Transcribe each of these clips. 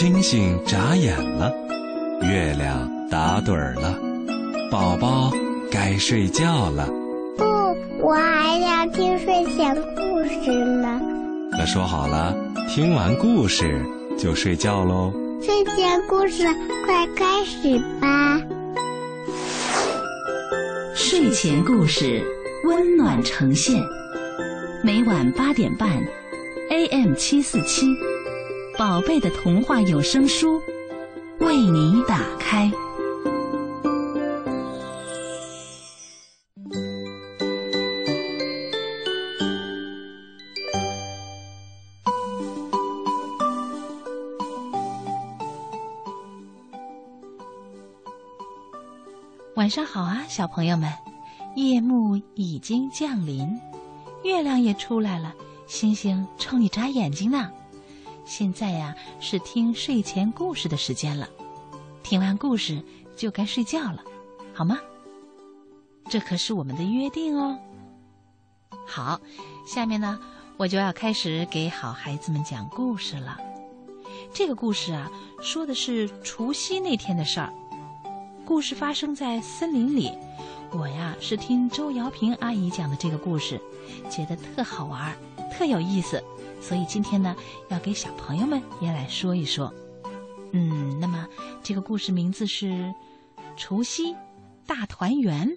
星星眨眼了，月亮打盹儿了，宝宝该睡觉了。不，我还要听睡前故事呢。那说好了，听完故事就睡觉喽。睡前故事快开始吧。睡前故事温暖呈现，每晚八点半，AM 七四七，宝贝的童话有声书为你打开。晚上好啊，小朋友们！夜幕已经降临，月亮也出来了，星星冲你眨眼睛呢。现在呀，是听睡前故事的时间了。听完故事就该睡觉了，好吗？这可是我们的约定哦。好，下面呢，我就要开始给好孩子们讲故事了。这个故事啊，说的是除夕那天的事儿。故事发生在森林里，我呀是听周瑶平阿姨讲的这个故事，觉得特好玩，特有意思，所以今天呢要给小朋友们也来说一说。嗯，那么这个故事名字是《除夕大团圆》。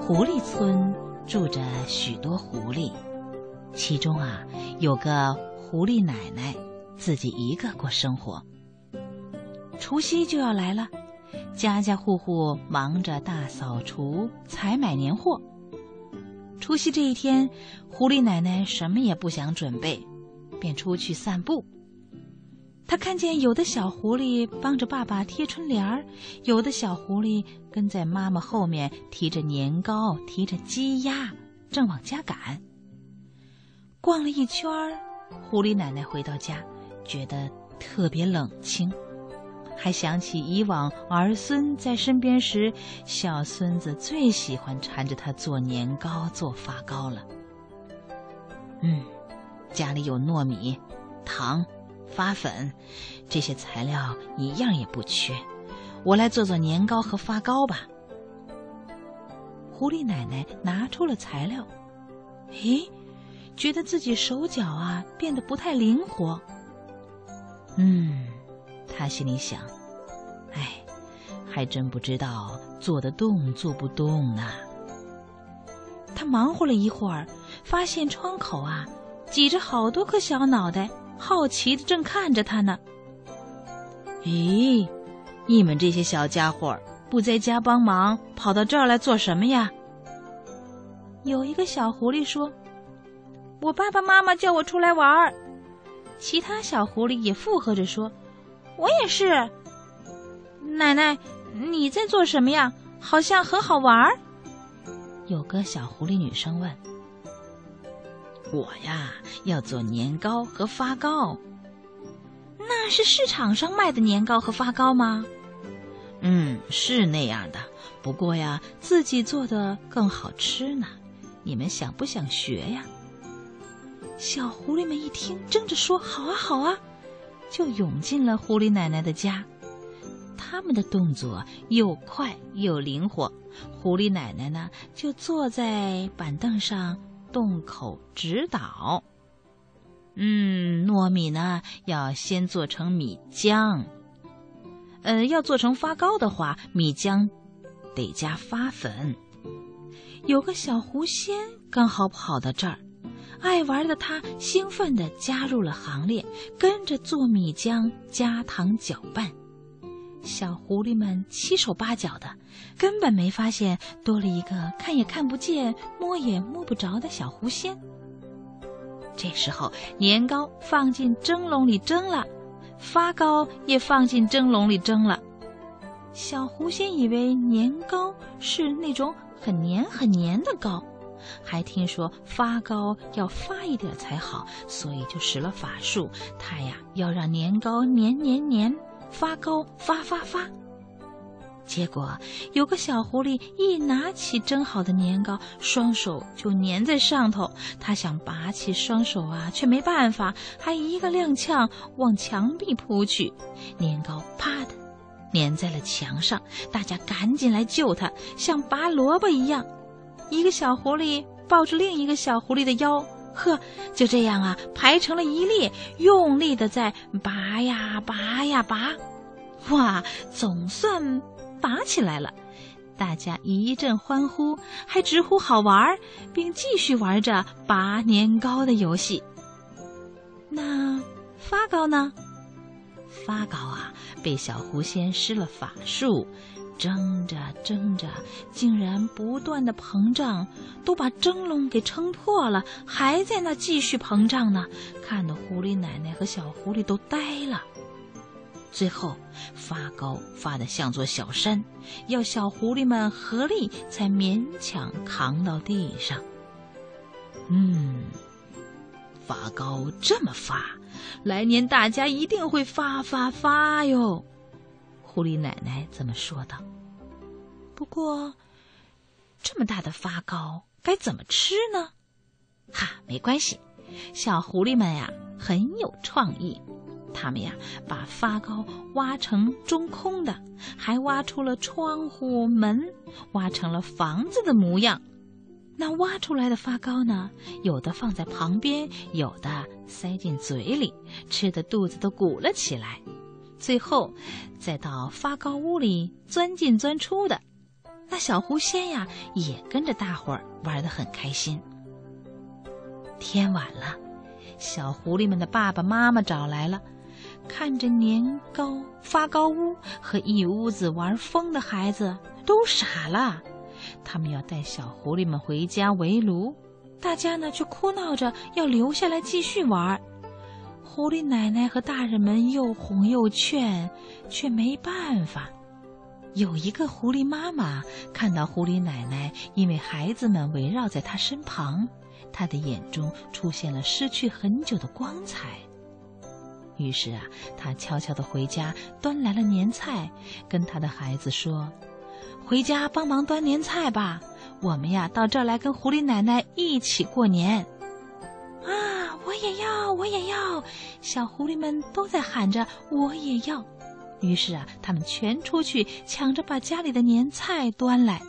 狐狸村住着许多狐狸。其中啊，有个狐狸奶奶，自己一个过生活。除夕就要来了，家家户户忙着大扫除、采买年货。除夕这一天，狐狸奶奶什么也不想准备，便出去散步。她看见有的小狐狸帮着爸爸贴春联儿，有的小狐狸跟在妈妈后面提着年糕、提着鸡鸭，正往家赶。逛了一圈儿，狐狸奶奶回到家，觉得特别冷清，还想起以往儿孙在身边时，小孙子最喜欢缠着他做年糕、做发糕了。嗯，家里有糯米、糖、发粉，这些材料一样也不缺，我来做做年糕和发糕吧。狐狸奶奶拿出了材料，咦？觉得自己手脚啊变得不太灵活。嗯，他心里想：“哎，还真不知道做得动做不动呢。”他忙活了一会儿，发现窗口啊挤着好多颗小脑袋，好奇的正看着他呢。咦，你们这些小家伙不在家帮忙，跑到这儿来做什么呀？有一个小狐狸说。我爸爸妈妈叫我出来玩儿，其他小狐狸也附和着说：“我也是。”奶奶，你在做什么呀？好像很好玩儿。有个小狐狸女生问：“我呀，要做年糕和发糕。那是市场上卖的年糕和发糕吗？”“嗯，是那样的。不过呀，自己做的更好吃呢。你们想不想学呀？”小狐狸们一听，争着说：“好啊，好啊！”就涌进了狐狸奶奶的家。他们的动作又快又灵活。狐狸奶奶呢，就坐在板凳上动口指导。嗯，糯米呢，要先做成米浆。呃，要做成发糕的话，米浆得加发粉。有个小狐仙刚好跑到这儿。爱玩的他兴奋地加入了行列，跟着做米浆、加糖搅拌。小狐狸们七手八脚的，根本没发现多了一个看也看不见、摸也摸不着的小狐仙。这时候，年糕放进蒸笼里蒸了，发糕也放进蒸笼里蒸了。小狐仙以为年糕是那种很黏很黏的糕。还听说发糕要发一点才好，所以就使了法术。他呀要让年糕年年年，发糕发发发。结果有个小狐狸一拿起蒸好的年糕，双手就粘在上头。他想拔起双手啊，却没办法，还一个踉跄往墙壁扑去，年糕啪的粘在了墙上。大家赶紧来救他，像拔萝卜一样。一个小狐狸抱着另一个小狐狸的腰，呵，就这样啊，排成了一列，用力的在拔呀拔呀拔，哇，总算拔起来了。大家一阵欢呼，还直呼好玩，并继续玩着拔年糕的游戏。那发糕呢？发糕啊，被小狐仙施了法术。蒸着蒸着，竟然不断的膨胀，都把蒸笼给撑破了，还在那继续膨胀呢，看得狐狸奶奶和小狐狸都呆了。最后发糕发的像座小山，要小狐狸们合力才勉强扛到地上。嗯，发糕这么发，来年大家一定会发发发哟。狐狸奶奶这么说道。不过，这么大的发糕该怎么吃呢？哈，没关系，小狐狸们呀很有创意，他们呀把发糕挖成中空的，还挖出了窗户、门，挖成了房子的模样。那挖出来的发糕呢，有的放在旁边，有的塞进嘴里，吃的肚子都鼓了起来。最后，再到发糕屋里钻进钻出的，那小狐仙呀也跟着大伙儿玩得很开心。天晚了，小狐狸们的爸爸妈妈找来了，看着年糕、发糕屋和一屋子玩疯的孩子，都傻了。他们要带小狐狸们回家围炉，大家呢却哭闹着要留下来继续玩。狐狸奶奶和大人们又哄又劝，却没办法。有一个狐狸妈妈看到狐狸奶奶因为孩子们围绕在她身旁，她的眼中出现了失去很久的光彩。于是啊，她悄悄地回家端来了年菜，跟她的孩子说：“回家帮忙端年菜吧，我们呀到这儿来跟狐狸奶奶一起过年。”啊我也要，我也要！小狐狸们都在喊着“我也要”。于是啊，他们全出去抢着把家里的年菜端来。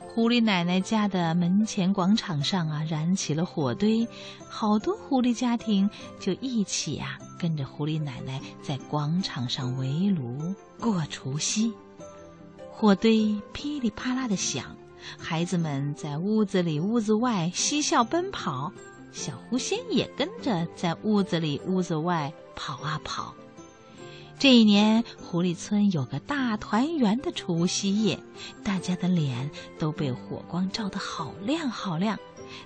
狐狸奶奶家的门前广场上啊，燃起了火堆，好多狐狸家庭就一起啊，跟着狐狸奶奶在广场上围炉过除夕。火堆噼里啪啦的响，孩子们在屋子里、屋子外嬉笑奔跑。小狐仙也跟着在屋子里、屋子外跑啊跑。这一年，狐狸村有个大团圆的除夕夜，大家的脸都被火光照得好亮好亮，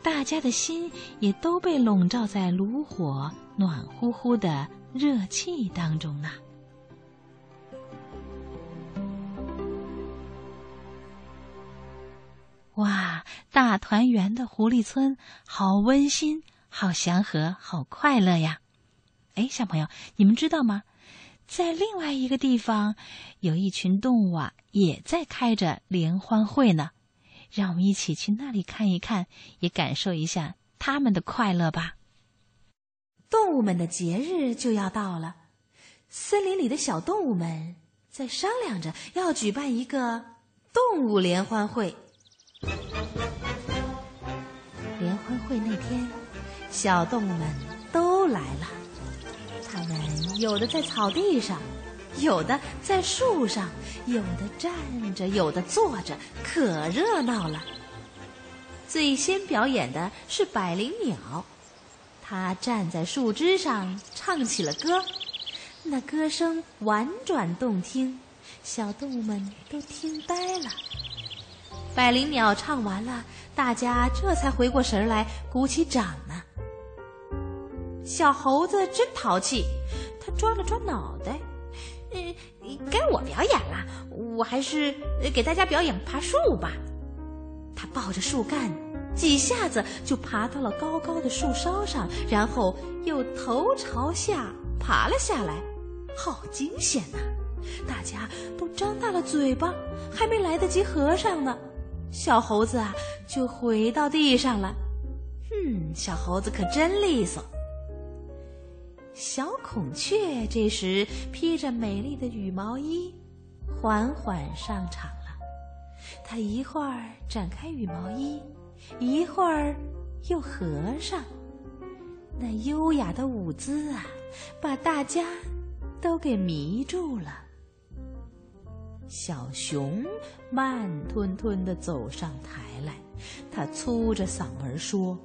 大家的心也都被笼罩在炉火暖乎乎的热气当中呢。哇，大团圆的狐狸村，好温馨，好祥和，好快乐呀！哎，小朋友，你们知道吗？在另外一个地方，有一群动物啊，也在开着联欢会呢。让我们一起去那里看一看，也感受一下他们的快乐吧。动物们的节日就要到了，森林里的小动物们在商量着要举办一个动物联欢会。联欢会那天，小动物们都来了。它们有的在草地上，有的在树上，有的站着，有的坐着，可热闹了。最先表演的是百灵鸟，它站在树枝上唱起了歌，那歌声婉转动听，小动物们都听呆了。百灵鸟唱完了，大家这才回过神来，鼓起掌呢。小猴子真淘气，他抓了抓脑袋，嗯，该我表演了，我还是给大家表演爬树吧。他抱着树干，几下子就爬到了高高的树梢上，然后又头朝下爬了下来，好惊险呐！大家都张大了嘴巴，还没来得及合上呢，小猴子啊就回到地上了。哼，小猴子可真利索。小孔雀这时披着美丽的羽毛衣，缓缓上场了。它一会儿展开羽毛衣，一会儿又合上。那优雅的舞姿啊，把大家都给迷住了。小熊慢吞吞地走上台来，他粗着嗓门说。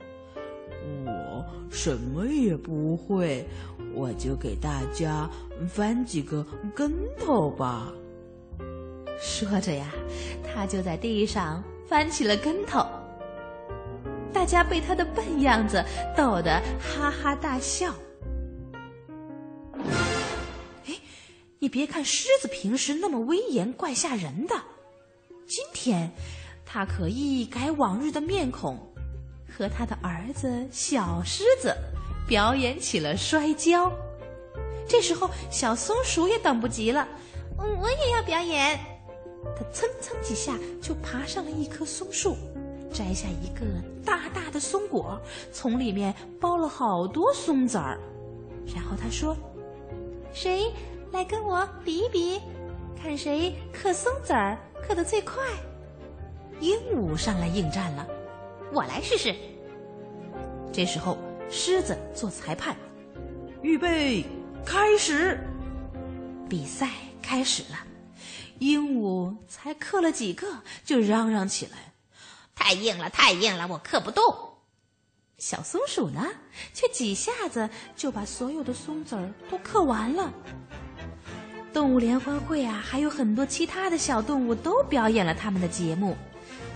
我什么也不会，我就给大家翻几个跟头吧。说着呀，他就在地上翻起了跟头。大家被他的笨样子逗得哈哈大笑。你别看狮子平时那么威严怪吓人的，今天他可一改往日的面孔。和他的儿子小狮子表演起了摔跤。这时候，小松鼠也等不及了，嗯我也要表演。它蹭蹭几下就爬上了一棵松树，摘下一个大大的松果，从里面剥了好多松子儿。然后他说：“谁来跟我比一比，看谁嗑松子儿嗑得最快？”鹦鹉上来应战了。我来试试。这时候，狮子做裁判，预备，开始。比赛开始了。鹦鹉才嗑了几个，就嚷嚷起来：“太硬了，太硬了，我嗑不动。”小松鼠呢，却几下子就把所有的松子儿都嗑完了。动物联欢会啊，还有很多其他的小动物都表演了他们的节目。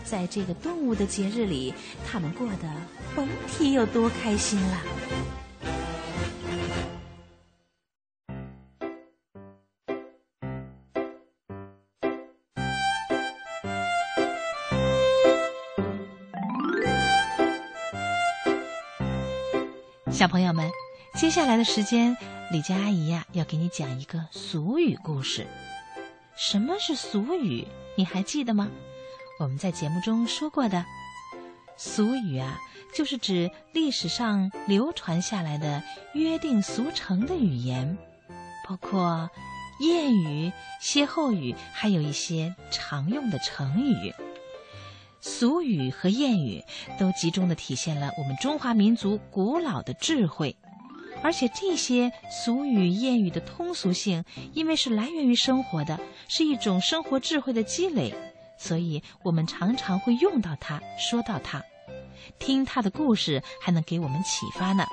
在这个动物的节日里，他们过得甭提有多开心了。小朋友们，接下来的时间，李佳阿姨呀要给你讲一个俗语故事。什么是俗语？你还记得吗？我们在节目中说过的俗语啊，就是指历史上流传下来的约定俗成的语言，包括谚语、歇后语，还有一些常用的成语。俗语和谚语都集中的体现了我们中华民族古老的智慧，而且这些俗语谚语的通俗性，因为是来源于生活的，是一种生活智慧的积累。所以我们常常会用到它，说到它，听它的故事还能给我们启发呢。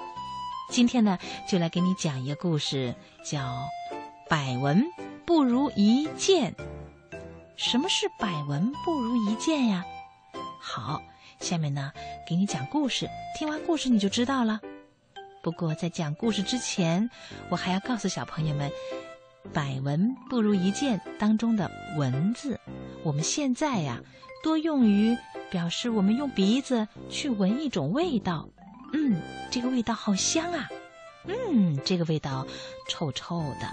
今天呢，就来给你讲一个故事，叫“百闻不如一见”。什么是“百闻不如一见”呀？好，下面呢，给你讲故事。听完故事你就知道了。不过在讲故事之前，我还要告诉小朋友们。百闻不如一见当中的“闻”字，我们现在呀多用于表示我们用鼻子去闻一种味道。嗯，这个味道好香啊！嗯，这个味道臭臭的。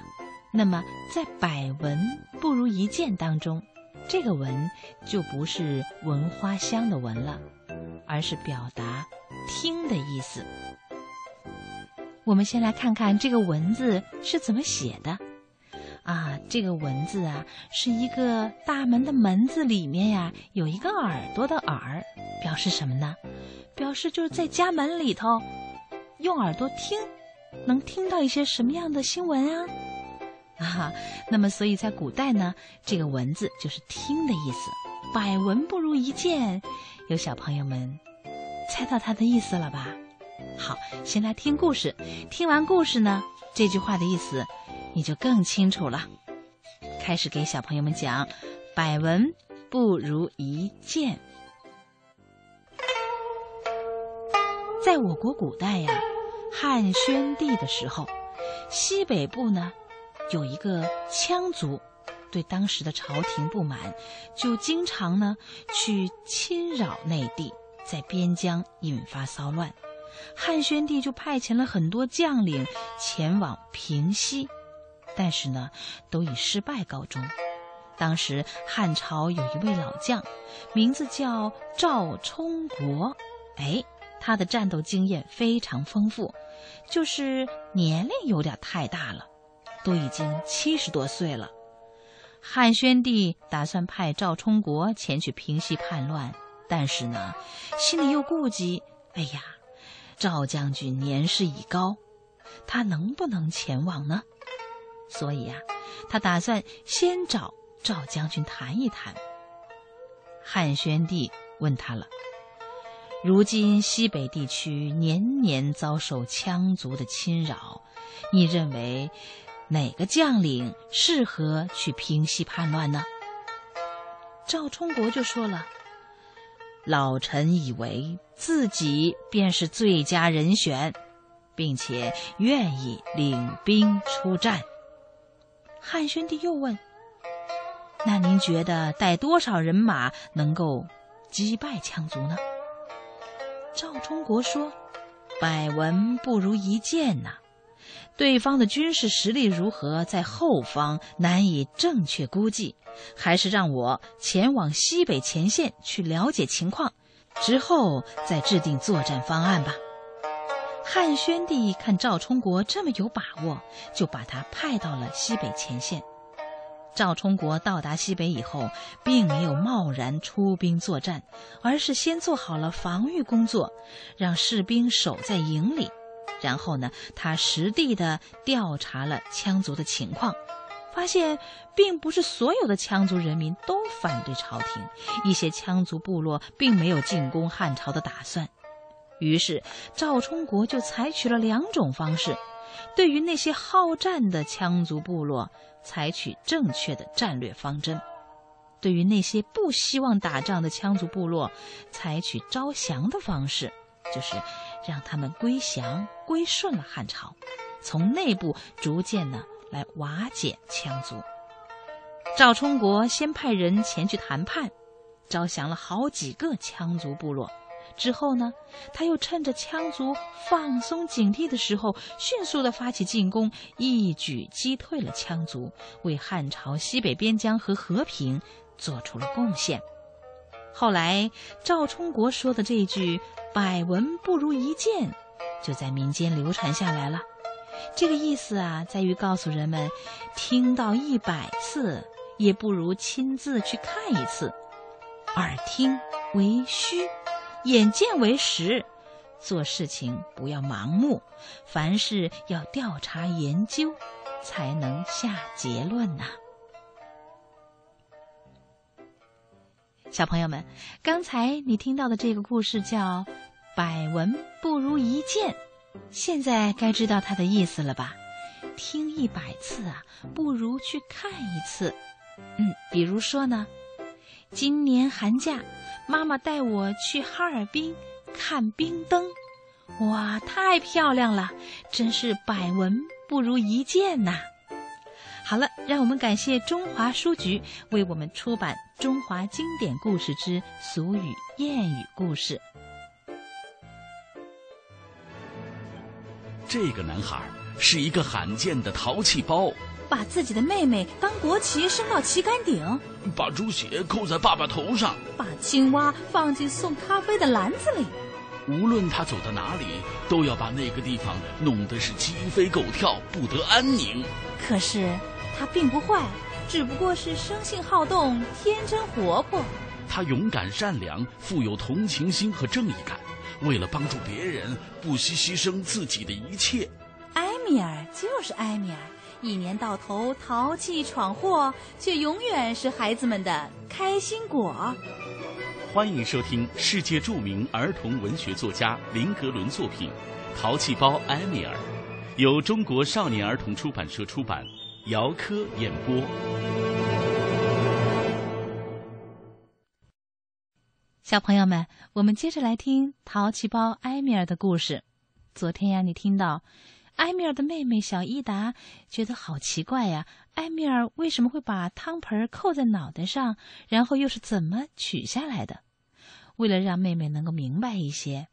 那么在“百闻不如一见”当中，这个“闻”就不是闻花香的“闻”了，而是表达听的意思。我们先来看看这个“文”字是怎么写的。啊，这个“文”字啊，是一个大门的“门”字里面呀，有一个耳朵的“耳”，表示什么呢？表示就是在家门里头，用耳朵听，能听到一些什么样的新闻啊？啊，那么所以在古代呢，这个“文”字就是听的意思。百闻不如一见，有小朋友们猜到它的意思了吧？好，先来听故事。听完故事呢，这句话的意思。你就更清楚了。开始给小朋友们讲“百闻不如一见”。在我国古代呀，汉宣帝的时候，西北部呢有一个羌族，对当时的朝廷不满，就经常呢去侵扰内地，在边疆引发骚乱。汉宣帝就派遣了很多将领前往平息。但是呢，都以失败告终。当时汉朝有一位老将，名字叫赵充国，哎，他的战斗经验非常丰富，就是年龄有点太大了，都已经七十多岁了。汉宣帝打算派赵充国前去平息叛乱，但是呢，心里又顾忌，哎呀，赵将军年事已高，他能不能前往呢？所以呀，他打算先找。赵将军谈一谈。汉宣帝问他了：“如今西北地区年年遭受羌族的侵扰，你认为哪个将领适合去平息叛乱呢？”赵充国就说了：“老臣以为自己便是最佳人选，并且愿意领兵出战。”汉宣帝又问。那您觉得带多少人马能够击败羌族呢？赵充国说：“百闻不如一见呐，对方的军事实力如何，在后方难以正确估计，还是让我前往西北前线去了解情况，之后再制定作战方案吧。”汉宣帝看赵充国这么有把握，就把他派到了西北前线。赵充国到达西北以后，并没有贸然出兵作战，而是先做好了防御工作，让士兵守在营里。然后呢，他实地的调查了羌族的情况，发现并不是所有的羌族人民都反对朝廷，一些羌族部落并没有进攻汉朝的打算。于是，赵充国就采取了两种方式，对于那些好战的羌族部落。采取正确的战略方针，对于那些不希望打仗的羌族部落，采取招降的方式，就是让他们归降、归顺了汉朝，从内部逐渐呢来瓦解羌族。赵充国先派人前去谈判，招降了好几个羌族部落。之后呢，他又趁着羌族放松警惕的时候，迅速的发起进攻，一举击退了羌族，为汉朝西北边疆和和平做出了贡献。后来，赵充国说的这句“百闻不如一见”，就在民间流传下来了。这个意思啊，在于告诉人们，听到一百次，也不如亲自去看一次，耳听为虚。眼见为实，做事情不要盲目，凡事要调查研究，才能下结论呐。小朋友们，刚才你听到的这个故事叫“百闻不如一见”，现在该知道它的意思了吧？听一百次啊，不如去看一次。嗯，比如说呢，今年寒假。妈妈带我去哈尔滨看冰灯，哇，太漂亮了，真是百闻不如一见呐！好了，让我们感谢中华书局为我们出版《中华经典故事之俗语谚语故事》。这个男孩是一个罕见的淘气包。把自己的妹妹当国旗升到旗杆顶，把猪血扣在爸爸头上，把青蛙放进送咖啡的篮子里。无论他走到哪里，都要把那个地方弄得是鸡飞狗跳，不得安宁。可是他并不坏，只不过是生性好动，天真活泼。他勇敢善良，富有同情心和正义感，为了帮助别人，不惜牺牲自己的一切。埃米尔就是埃米尔。一年到头淘气闯祸，却永远是孩子们的开心果。欢迎收听世界著名儿童文学作家林格伦作品《淘气包埃米尔》，由中国少年儿童出版社出版，姚科演播。小朋友们，我们接着来听淘气包埃米尔的故事。昨天呀，你听到。埃米尔的妹妹小伊达觉得好奇怪呀，埃米尔为什么会把汤盆扣在脑袋上，然后又是怎么取下来的？为了让妹妹能够明白一些，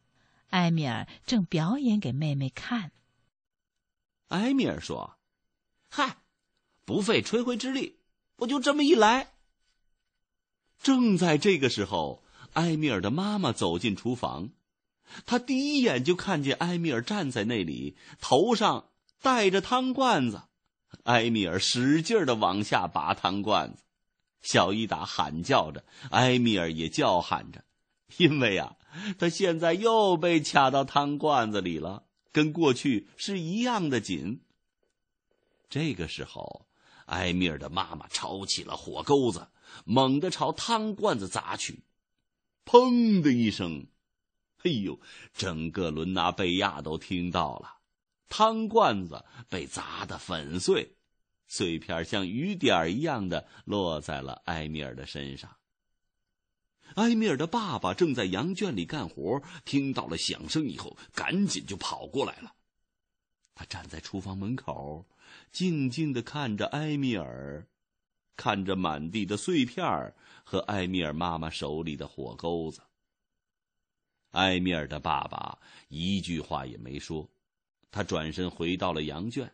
埃米尔正表演给妹妹看。埃米尔说：“嗨，不费吹灰之力，我就这么一来。正在这个时候，埃米尔的妈妈走进厨房，她第一眼就看见埃米尔站在那里，头上戴着汤罐子。埃米尔使劲的往下拔汤罐子，小伊达喊叫着，埃米尔也叫喊着，因为啊，他现在又被卡到汤罐子里了，跟过去是一样的紧。这个时候，埃米尔的妈妈抄起了火钩子，猛地朝汤罐子砸去，砰的一声，哎呦，整个伦纳贝亚都听到了。汤罐子被砸得粉碎，碎片像雨点一样的落在了埃米尔的身上。埃米尔的爸爸正在羊圈里干活，听到了响声以后，赶紧就跑过来了。他站在厨房门口，静静的看着埃米尔，看着满地的碎片和埃米尔妈妈手里的火钩子。埃米尔的爸爸一句话也没说。他转身回到了羊圈。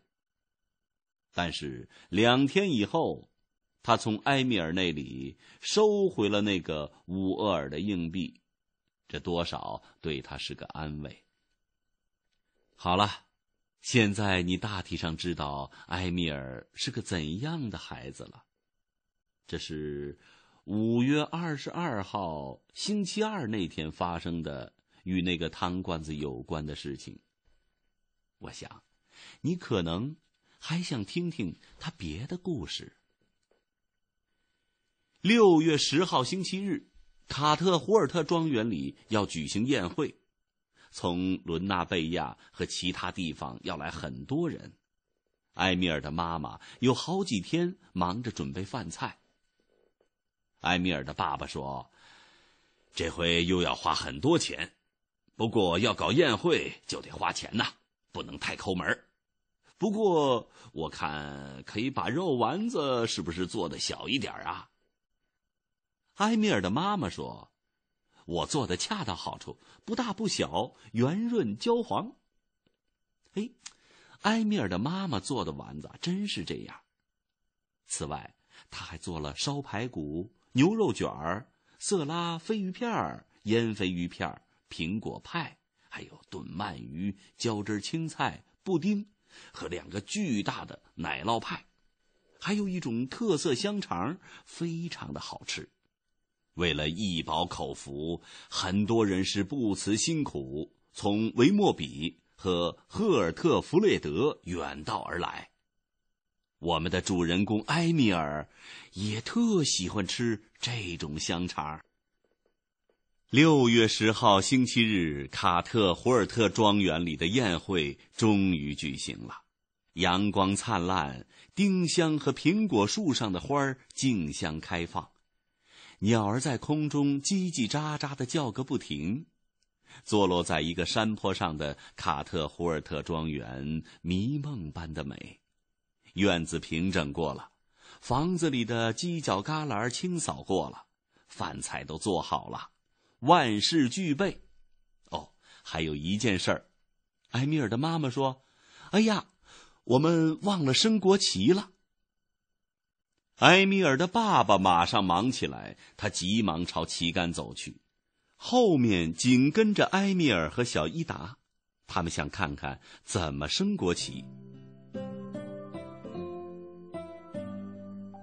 但是两天以后，他从埃米尔那里收回了那个五厄尔的硬币，这多少对他是个安慰。好了，现在你大体上知道埃米尔是个怎样的孩子了。这是五月二十二号星期二那天发生的与那个汤罐子有关的事情。我想，你可能还想听听他别的故事。六月十号星期日，卡特胡尔特庄园里要举行宴会，从伦纳贝亚和其他地方要来很多人。埃米尔的妈妈有好几天忙着准备饭菜。埃米尔的爸爸说：“这回又要花很多钱，不过要搞宴会就得花钱呐。”不能太抠门不过我看可以把肉丸子是不是做的小一点啊？埃米尔的妈妈说：“我做的恰到好处，不大不小，圆润焦黄。”哎，埃米尔的妈妈做的丸子真是这样。此外，他还做了烧排骨、牛肉卷儿、色拉飞鱼片儿、腌飞鱼片儿、苹果派。还有炖鳗鱼、浇汁青菜、布丁，和两个巨大的奶酪派，还有一种特色香肠，非常的好吃。为了一饱口福，很多人是不辞辛苦，从维莫比和赫尔特弗列德远道而来。我们的主人公埃米尔也特喜欢吃这种香肠。六月十号星期日，卡特胡尔特庄园里的宴会终于举行了。阳光灿烂，丁香和苹果树上的花儿竞相开放，鸟儿在空中叽叽喳喳的叫个不停。坐落在一个山坡上的卡特胡尔特庄园，迷梦般的美。院子平整过了，房子里的犄角旮旯清扫过了，饭菜都做好了。万事俱备，哦，还有一件事儿，埃米尔的妈妈说：“哎呀，我们忘了升国旗了。”埃米尔的爸爸马上忙起来，他急忙朝旗杆走去，后面紧跟着埃米尔和小伊达，他们想看看怎么升国旗。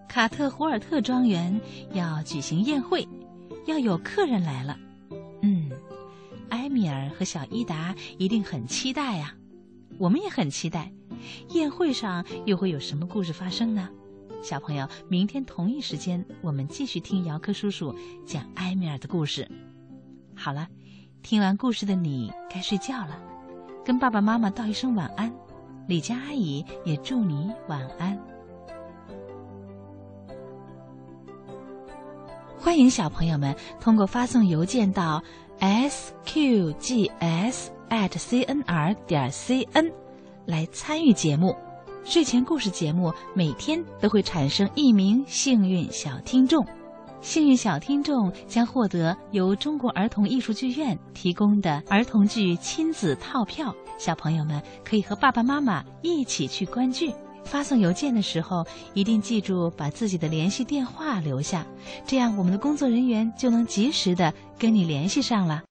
卡特胡尔特庄园要举行宴会，要有客人来了。嗯，埃米尔和小伊达一定很期待呀，我们也很期待。宴会上又会有什么故事发生呢？小朋友，明天同一时间，我们继续听姚科叔叔讲埃米尔的故事。好了，听完故事的你该睡觉了，跟爸爸妈妈道一声晚安。李佳阿姨也祝你晚安。欢迎小朋友们通过发送邮件到 s q g s at c n r 点 cn 来参与节目。睡前故事节目每天都会产生一名幸运小听众，幸运小听众将获得由中国儿童艺术剧院提供的儿童剧亲子套票。小朋友们可以和爸爸妈妈一起去观剧。发送邮件的时候，一定记住把自己的联系电话留下，这样我们的工作人员就能及时的跟你联系上了。